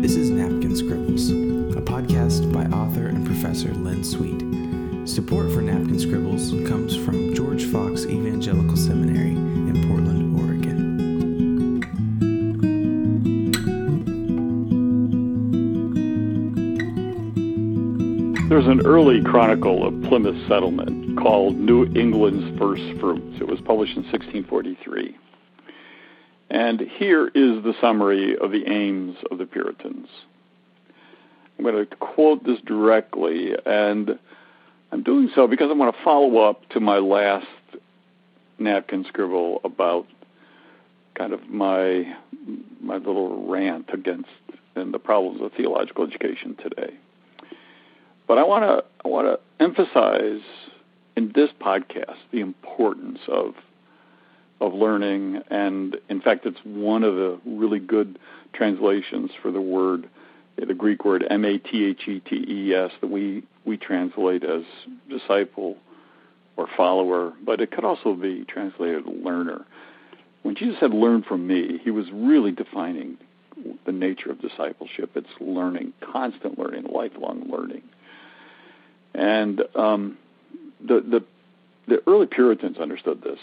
This is Napkin Scribbles, a podcast by author and professor Len Sweet. Support for Napkin Scribbles comes from George Fox Evangelical Seminary in Portland, Oregon. There's an early chronicle of Plymouth settlement called New England's First Fruits. It was published in 1643. And here is the summary of the aims of the Puritans. I'm going to quote this directly, and I'm doing so because I want to follow up to my last napkin scribble about kind of my my little rant against and the problems of theological education today. But I want to I want to emphasize in this podcast the importance of of learning, and in fact, it's one of the really good translations for the word, the Greek word M A T H E T E S that we we translate as disciple or follower, but it could also be translated learner. When Jesus said "learn from me," he was really defining the nature of discipleship. It's learning, constant learning, lifelong learning. And um, the, the the early Puritans understood this.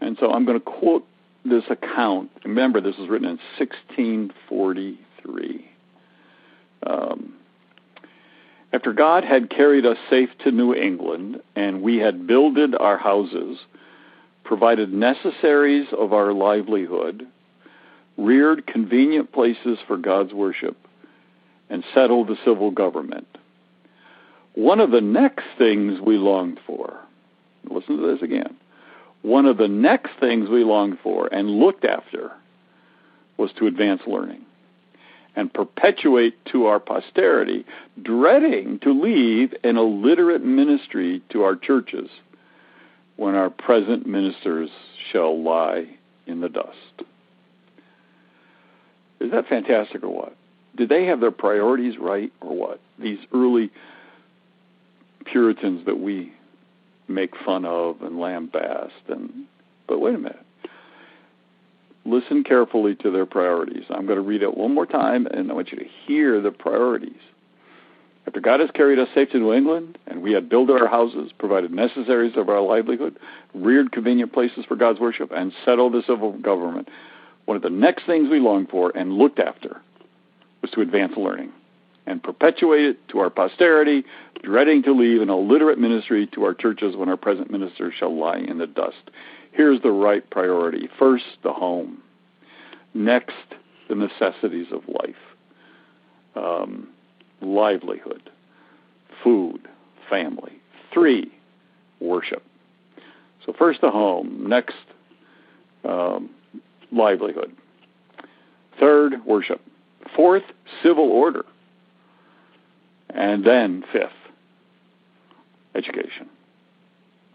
And so I'm going to quote this account. Remember, this was written in 1643. Um, after God had carried us safe to New England, and we had builded our houses, provided necessaries of our livelihood, reared convenient places for God's worship, and settled the civil government. One of the next things we longed for, listen to this again, one of the next things we longed for and looked after was to advance learning and perpetuate to our posterity, dreading to leave an illiterate ministry to our churches when our present ministers shall lie in the dust. Is that fantastic or what? Did they have their priorities right or what? These early Puritans that we make fun of and lambast and but wait a minute. Listen carefully to their priorities. I'm going to read it one more time and I want you to hear the priorities. After God has carried us safe to New England, and we had built our houses, provided necessaries of our livelihood, reared convenient places for God's worship, and settled the civil government, one of the next things we longed for and looked after was to advance learning and perpetuate it to our posterity, dreading to leave an illiterate ministry to our churches when our present ministers shall lie in the dust. Here's the right priority. First, the home. Next, the necessities of life. Um, livelihood, food, family. Three, worship. So first the home. Next, um, livelihood. Third, worship. Fourth, civil order. And then fifth, education,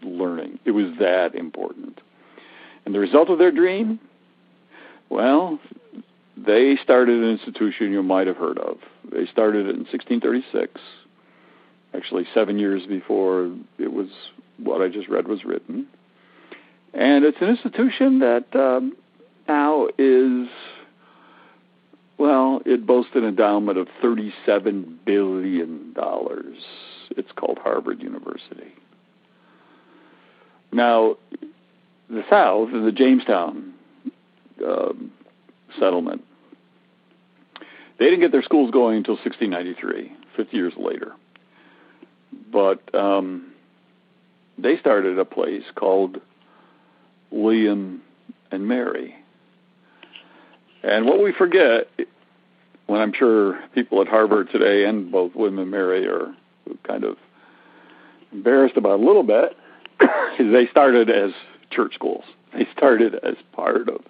learning. It was that important. And the result of their dream? Well, they started an institution you might have heard of. They started it in 1636, actually seven years before it was what I just read was written. And it's an institution that um, now is well, it boasts an endowment of $37 billion. It's called Harvard University. Now, the South, in the Jamestown um, settlement, they didn't get their schools going until 1693, 50 years later. But um, they started a place called William and Mary and what we forget, when I'm sure people at Harvard today and both William and Mary are kind of embarrassed about a little bit, is they started as church schools. They started as part of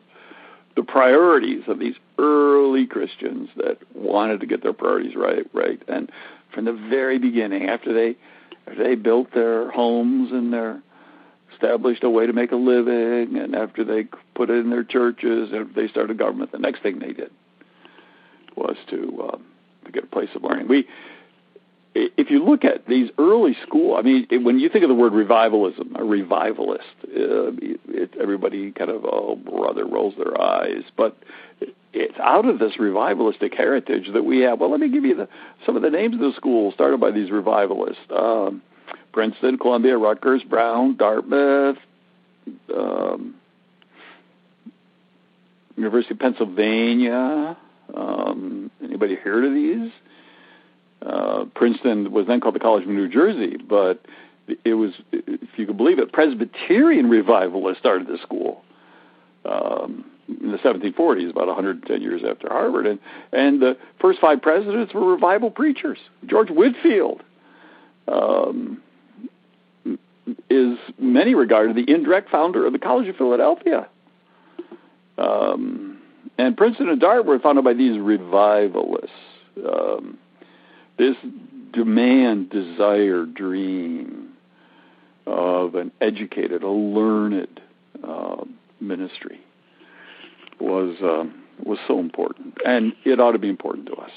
the priorities of these early Christians that wanted to get their priorities right, right. And from the very beginning, after they after they built their homes and their established a way to make a living, and after they put it in their churches, and they started government, the next thing they did was to um, to get a place of learning. We, if you look at these early school, I mean, when you think of the word revivalism, a revivalist, uh, it, everybody kind of oh brother rolls their eyes, but it's out of this revivalistic heritage that we have. Well, let me give you the, some of the names of the schools started by these revivalists: um, Princeton, Columbia, Rutgers, Brown, Dartmouth, um, University of Pennsylvania. Um, anybody heard of these? Uh, Princeton was then called the College of New Jersey, but it was, if you could believe it, Presbyterian revivalists started the school um, in the 1740s, about 110 years after Harvard, and and the first five presidents were revival preachers. George Whitefield um, is many regarded the indirect founder of the College of Philadelphia. Um, and Princeton and Dartmouth were founded by these revivalists. Um, this demand, desire, dream of an educated, a learned uh, ministry was um, was so important, and it ought to be important to us.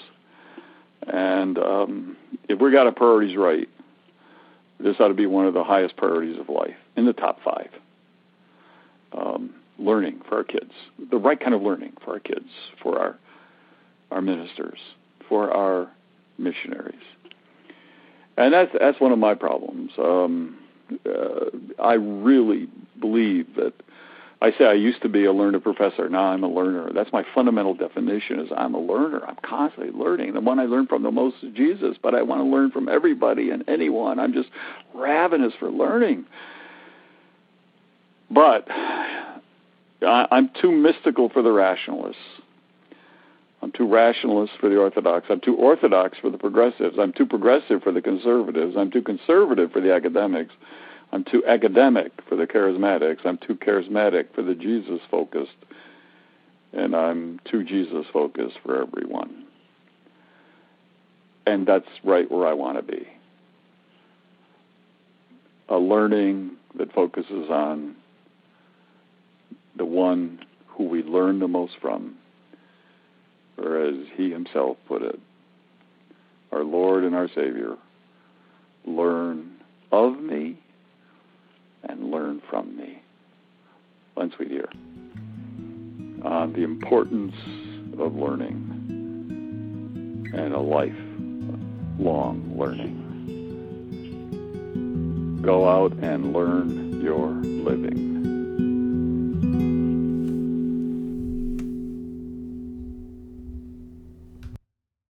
And um, if we got our priorities right, this ought to be one of the highest priorities of life, in the top five. Um, learning for our kids, the right kind of learning for our kids, for our our ministers, for our missionaries, and that's that's one of my problems. Um, uh, I really believe that I say I used to be a learner professor. Now I'm a learner. That's my fundamental definition: is I'm a learner. I'm constantly learning. The one I learn from the most is Jesus, but I want to learn from everybody and anyone. I'm just ravenous for learning. But I'm too mystical for the rationalists. I'm too rationalist for the orthodox. I'm too orthodox for the progressives. I'm too progressive for the conservatives. I'm too conservative for the academics. I'm too academic for the charismatics. I'm too charismatic for the Jesus focused. And I'm too Jesus focused for everyone. And that's right where I want to be. A learning that focuses on the one who we learn the most from, or as he himself put it, our Lord and our Savior, learn of me and learn from me. One sweet ear. Uh, the importance of learning and a life long learning. Go out and learn your living.